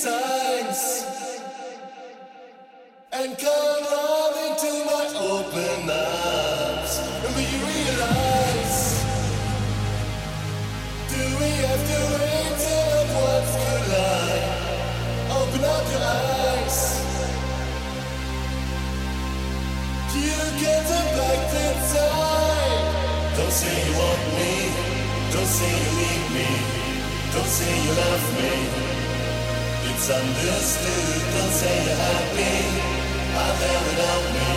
signs and come running into my open arms. And we realize, do we have to wait till the worlds collide? Open up your eyes. You get the back inside. Don't say you want me. Don't say you need me. Don't say you love me. Misunderstood, don't say you're happy out there without me.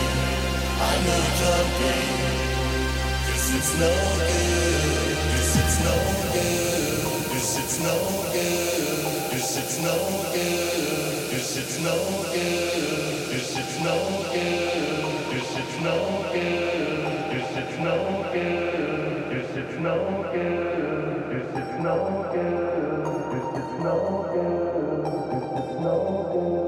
I know you'll be. This is no good. This is no good. This is no good. This is no good. This is no good. This is no good. This is no good. This is no good. This is no good. This is no good no good, it's no good.